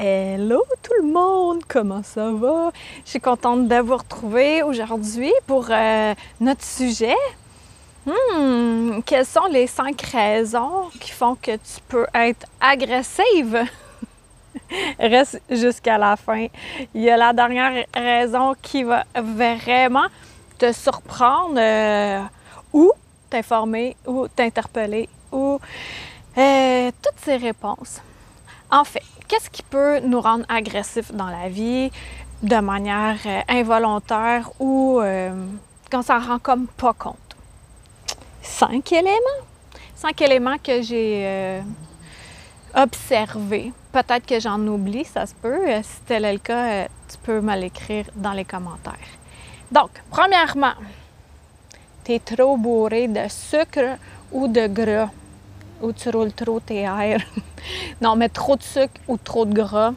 Hello tout le monde, comment ça va? Je suis contente de vous retrouver aujourd'hui pour euh, notre sujet. Hmm, quelles sont les cinq raisons qui font que tu peux être agressive? Reste jusqu'à la fin. Il y a la dernière raison qui va vraiment te surprendre euh, ou t'informer ou t'interpeller ou euh, toutes ces réponses. En fait, qu'est-ce qui peut nous rendre agressifs dans la vie de manière euh, involontaire ou euh, qu'on s'en rend comme pas compte? Cinq éléments. Cinq éléments que j'ai euh, observés. Peut-être que j'en oublie, ça se peut. Euh, si tel est le cas, tu peux me l'écrire dans les commentaires. Donc, premièrement, tu es trop bourré de sucre ou de gras ou tu roules trop tes airs. non, mais trop de sucre ou trop de gras.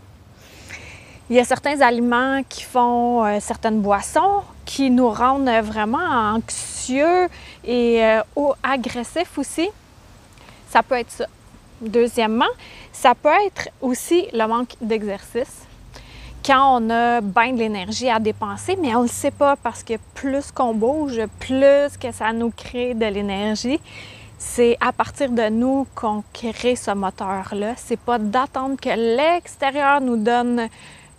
Il y a certains aliments qui font euh, certaines boissons qui nous rendent vraiment anxieux et euh, agressifs aussi. Ça peut être ça. Deuxièmement, ça peut être aussi le manque d'exercice. Quand on a bien de l'énergie à dépenser, mais on ne le sait pas parce que plus qu'on bouge, plus que ça nous crée de l'énergie c'est à partir de nous qu'on crée ce moteur-là. C'est pas d'attendre que l'extérieur nous donne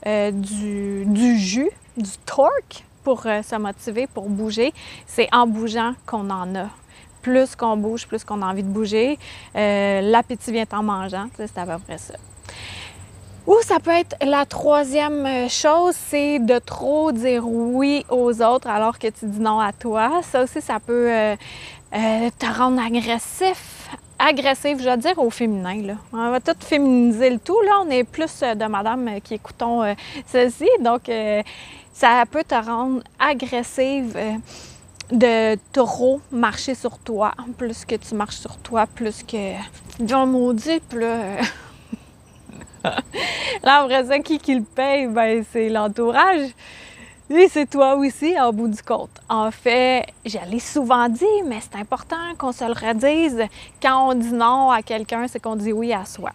euh, du, du, jus, du torque pour euh, se motiver, pour bouger. C'est en bougeant qu'on en a. Plus qu'on bouge, plus qu'on a envie de bouger. Euh, L'appétit vient en mangeant, c'est à peu près ça. Ou ça peut être la troisième chose, c'est de trop dire oui aux autres alors que tu dis non à toi. Ça aussi, ça peut euh, te rendre agressif. Agressif, je veux dire au féminin. On va tout féminiser le tout. Là, on est plus de madame qui écoutons euh, ceci. Donc, euh, ça peut te rendre agressive de trop marcher sur toi. Plus que tu marches sur toi, plus que. Dieu maudit, puis là. là, après ça, qui, qui le paye? Ben, c'est l'entourage. Oui, c'est toi aussi, en bout du compte. En fait, je l'ai souvent dit, mais c'est important qu'on se le redise. Quand on dit non à quelqu'un, c'est qu'on dit oui à soi.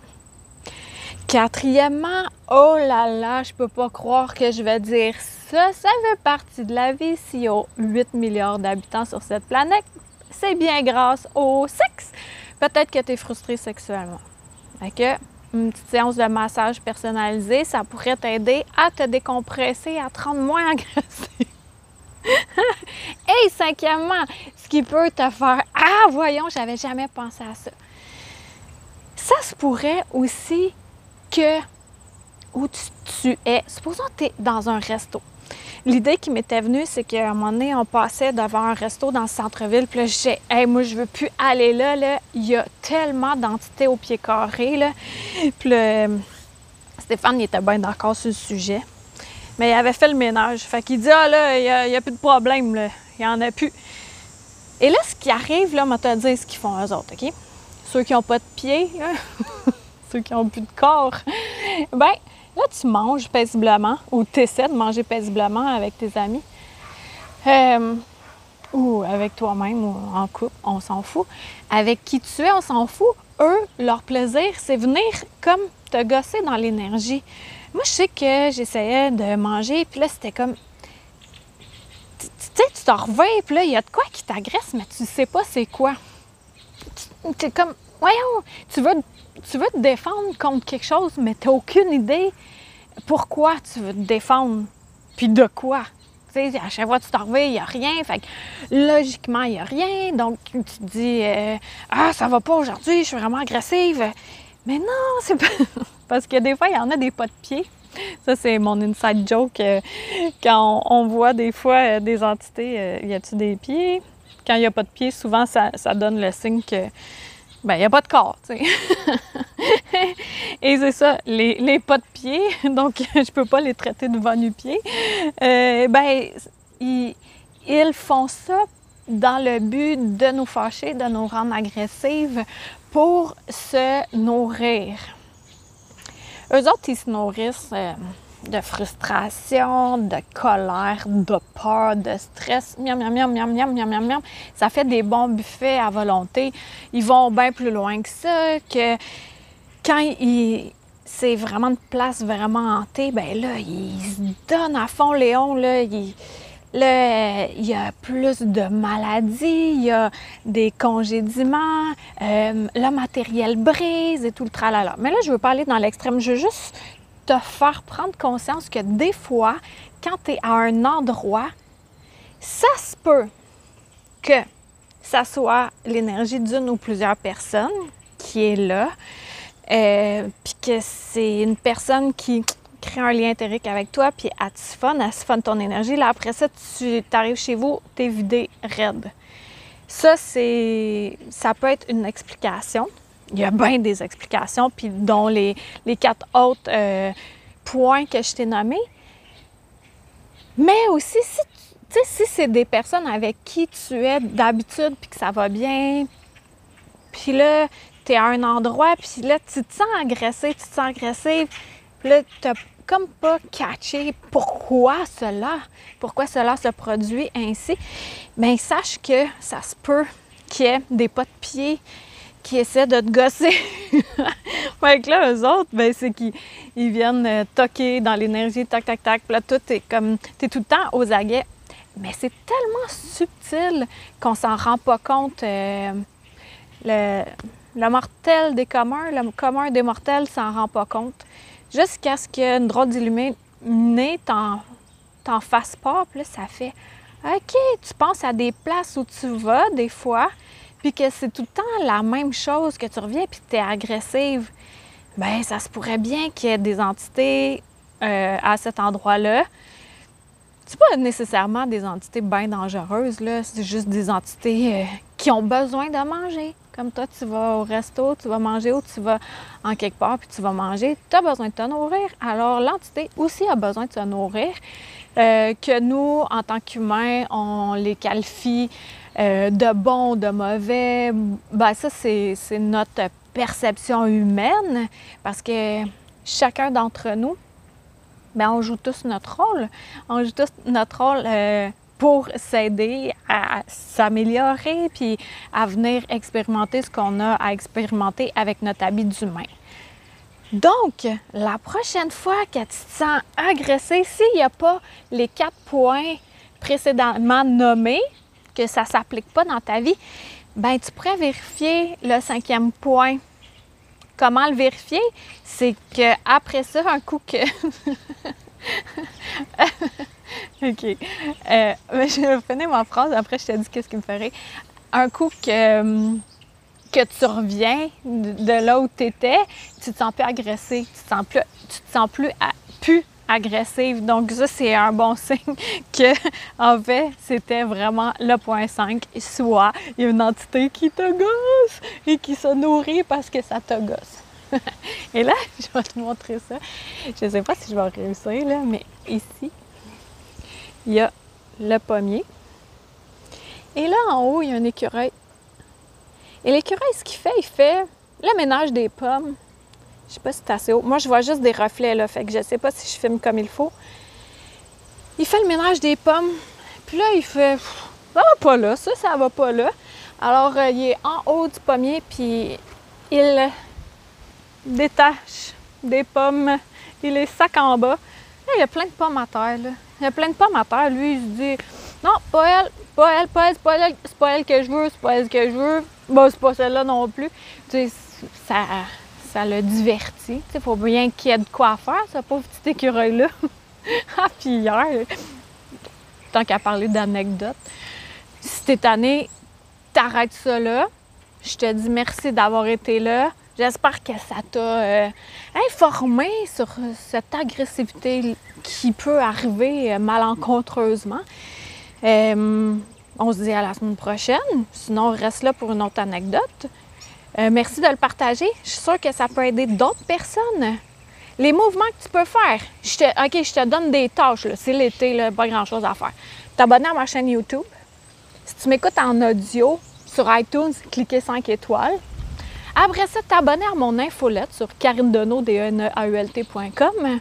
Quatrièmement, oh là là, je peux pas croire que je vais dire ça. Ça fait partie de la vie s'il y a 8 milliards d'habitants sur cette planète. C'est bien grâce au sexe. Peut-être que tu es frustré sexuellement. OK? Une petite séance de massage personnalisé, ça pourrait t'aider à te décompresser, à te rendre moins agressif. Et cinquièmement, ce qui peut te faire Ah, voyons, j'avais jamais pensé à ça. Ça se pourrait aussi que où tu, tu es, supposons que tu es dans un resto. L'idée qui m'était venue, c'est qu'à un moment donné, on passait devant un resto dans le centre-ville, puis là, je hey, moi, je veux plus aller là, là. Il y a tellement d'entités au pied carré, là. Puis là, Stéphane, il était bien d'accord sur le sujet. Mais il avait fait le ménage. Fait qu'il dit, ah là, il n'y a, plus de problème. Il n'y en a plus. Et là, ce qui arrive, là, moi, te dire ce qu'ils font eux autres, OK? Ceux qui n'ont pas de pied, ceux qui n'ont plus de corps, ben Là, tu manges paisiblement ou tu essaies de manger paisiblement avec tes amis euh, ou avec toi-même ou en couple, on s'en fout. Avec qui tu es, on s'en fout. Eux, leur plaisir, c'est venir comme te gosser dans l'énergie. Moi, je sais que j'essayais de manger, puis là, c'était comme. Tu sais, tu t'en reviens, puis là, il y a de quoi qui t'agresse, mais tu sais pas c'est quoi. Tu comme, voyons, tu veux tu veux te défendre contre quelque chose, mais tu n'as aucune idée pourquoi tu veux te défendre, puis de quoi. Tu sais, à chaque fois que tu t'en il n'y a rien. Fait que logiquement, il n'y a rien. Donc, tu te dis euh, Ah, ça va pas aujourd'hui, je suis vraiment agressive. Mais non, c'est pas. Parce que des fois, il y en a des pas de pied. Ça, c'est mon inside joke. Euh, quand on, voit des fois euh, des entités, y a-tu des pieds? Quand il n'y a pas de pieds, souvent, ça, ça donne le signe que ben, il n'y a pas de corps, tu sais. Et c'est ça, les, les, pas de pied, donc je peux pas les traiter de vent pied. Euh, ben, ils, ils font ça dans le but de nous fâcher, de nous rendre agressives pour se nourrir. Eux autres, ils se nourrissent euh, de frustration, de colère, de peur, de stress. Miam, miam, miam, miam, miam, miam, miam, miam. Ça fait des bons buffets à volonté. Ils vont bien plus loin que ça, que quand c'est vraiment une place vraiment hantée, ben là, ils se donnent à fond, Léon, là, il, là, il y a plus de maladies, il y a des congédiements, euh, le matériel brise et tout le tralala. Mais là, je veux pas aller dans l'extrême, je veux juste te faire prendre conscience que des fois, quand tu es à un endroit, ça se peut que ça soit l'énergie d'une ou plusieurs personnes qui est là, euh, puis que c'est une personne qui crée un lien intérieur avec toi, puis elle siphonne, elle siphonne ton énergie. Là, après ça, tu arrives chez vous, tu es vidé raide. Ça, c'est, ça peut être une explication il y a bien des explications, puis dont les, quatre autres euh, points que je t'ai nommés. Mais aussi, si, si c'est des personnes avec qui tu es d'habitude, puis que ça va bien, puis là, tu es à un endroit, puis là, tu te sens agressé, tu te sens agressé, puis là, tu comme pas catché pourquoi cela, pourquoi cela se produit ainsi, bien, sache que ça se peut qu'il y ait des pas de pied qui essaient de te gosser. fait que là, eux autres, ben, c'est qu'ils viennent euh, toquer dans l'énergie, tac, tac, tac. Puis là, tout est comme, t'es tout le temps aux aguets. Mais c'est tellement subtil qu'on s'en rend pas compte. Euh, le, mortel des communs, le commun des mortels s'en rend pas compte. Jusqu'à ce qu'une drôle d'illuminé t'en, t'en fasse pas. Puis là, ça fait OK, tu penses à des places où tu vas des fois, puis que c'est tout le temps la même chose, que tu reviens puis que tu es agressive, bien, ça se pourrait bien qu'il y ait des entités euh, à cet endroit-là. C'est pas nécessairement des entités bien dangereuses, là. C'est juste des entités euh, qui ont besoin de manger. Comme toi, tu vas au resto, tu vas manger ou tu vas en quelque part puis tu vas manger. Tu as besoin de te nourrir. Alors, l'entité aussi a besoin de se nourrir. Euh, que nous, en tant qu'humains, on les qualifie euh, de bon, de mauvais, ben ça, c'est notre perception humaine parce que chacun d'entre nous, ben on joue tous notre rôle. On joue tous notre rôle euh, pour s'aider à s'améliorer puis à venir expérimenter ce qu'on a à expérimenter avec notre habit d'humain. Donc, la prochaine fois que tu te sens agressé, s'il n'y a pas les quatre points précédemment nommés, que ça ne s'applique pas dans ta vie, ben tu pourrais vérifier le cinquième point. Comment le vérifier? C'est que après ça, un coup que. OK. Euh, je finir ma phrase, après je te dis qu'est-ce qui me ferait. Un coup que, hum, que tu reviens de là où tu étais, tu te sens plus agressé, tu te sens plus, tu te sens plus, plus agressive. Donc ça, c'est un bon signe que, en fait, c'était vraiment le point 5. Soit il y a une entité qui te gosse et qui se nourrit parce que ça te gosse. et là, je vais te montrer ça. Je ne sais pas si je vais réussir, là, mais ici, il y a le pommier. Et là, en haut, il y a un écureuil. Et l'écureuil, ce qu'il fait, il fait le ménage des pommes je sais pas si c'est assez haut. Moi, je vois juste des reflets, là. Fait que je sais pas si je filme comme il faut. Il fait le ménage des pommes. Puis là, il fait... Ça va pas là. Ça, ça va pas là. Alors, euh, il est en haut du pommier, puis il détache des pommes. Il les sac en bas. Là, il y a plein de pommes à terre, là. Il y a plein de pommes à terre. Lui, il se dit... Non, pas elle, pas elle, pas elle, c'est pas elle, pas elle que je veux, c'est pas elle que je veux. Bon, c'est pas celle-là non plus. Tu sais, ça ça le divertit. Il faut bien qu'il y ait de quoi faire, ce pauvre petit écureuil-là. ah, puis hier, tant qu'à parler d'anecdotes, si t'es tanné, t'arrêtes ça là. Je te dis merci d'avoir été là. J'espère que ça t'a euh, informé sur cette agressivité qui peut arriver euh, malencontreusement. Euh, on se dit à la semaine prochaine. Sinon, on reste là pour une autre anecdote. Euh, merci de le partager. Je suis sûre que ça peut aider d'autres personnes. Les mouvements que tu peux faire. Je te, OK, je te donne des tâches. C'est l'été, pas grand-chose à faire. T'abonner à ma chaîne YouTube. Si tu m'écoutes en audio sur iTunes, cliquez 5 étoiles. Après ça, t'abonner à mon infolette sur carinedenaud.com.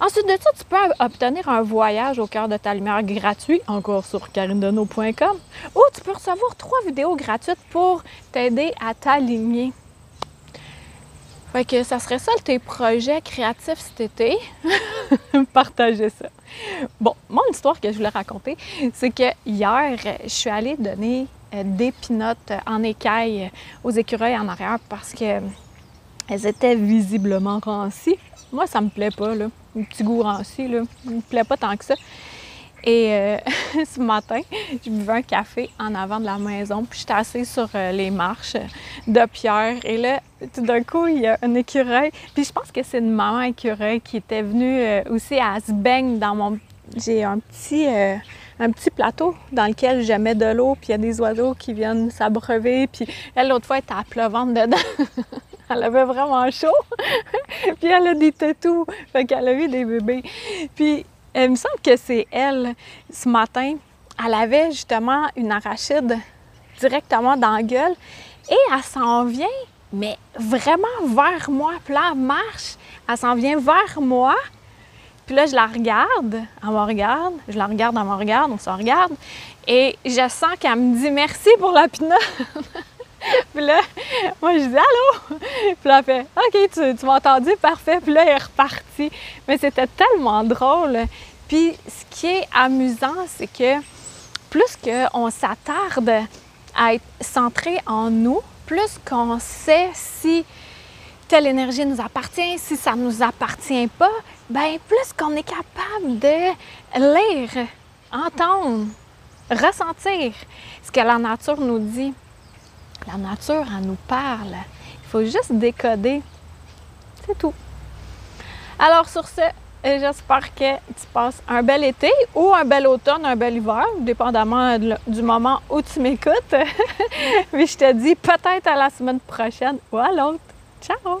Ensuite de ça, tu peux obtenir un voyage au cœur de ta lumière gratuit, encore sur carinedenaud.com. Ou tu peux recevoir trois vidéos gratuites pour t'aider à t'aligner. Fait que ça serait ça tes projets créatifs cet été. Partagez ça. Bon, mon histoire que je voulais raconter, c'est que hier, je suis allée donner euh, des pinottes en écaille aux écureuils en arrière parce que elles étaient visiblement rancies. Moi, ça me plaît pas, là. Un petit goût ranci, là. Ça me plaît pas tant que ça. Et euh, ce matin, je buvais un café en avant de la maison, puis j'étais assise sur euh, les marches de pierre. Et là, tout d'un coup, il y a un écureuil. Puis je pense que c'est une maman écureuil qui était venue euh, aussi à se baigner dans mon. J'ai un petit, un petit plateau dans lequel je mets de l'eau, puis il y a des oiseaux qui viennent s'abreuver. Puis elle, l'autre fois, elle était à pleuvante dedans. elle avait vraiment chaud. puis elle a des tatous. Fait qu'elle a vu des bébés. Puis il me semble que c'est elle, ce matin, elle avait justement une arachide directement dans la gueule et elle s'en vient, mais vraiment vers moi. Puis là, elle marche, elle s'en vient vers moi. Puis là, je la regarde, elle me regarde, je la regarde, elle me regarde, on se regarde. Et je sens qu'elle me dit merci pour la pinotte. puis là, moi, je dis allô? Puis là, elle fait OK, tu, m'as entendu, parfait. Puis là, elle est repartie. Mais c'était tellement drôle. Puis ce qui est amusant, c'est que plus qu'on s'attarde à être centré en nous, plus qu'on sait si telle énergie nous appartient, si ça ne nous appartient pas, bien plus qu'on est capable de lire, entendre, ressentir ce que la nature nous dit. La nature, elle nous parle. Il faut juste décoder. C'est tout. Alors sur ce, j'espère que tu passes un bel été ou un bel automne, un bel hiver, dépendamment du moment où tu m'écoutes. Mais je te dis peut-être à la semaine prochaine ou à l'autre. Ciao!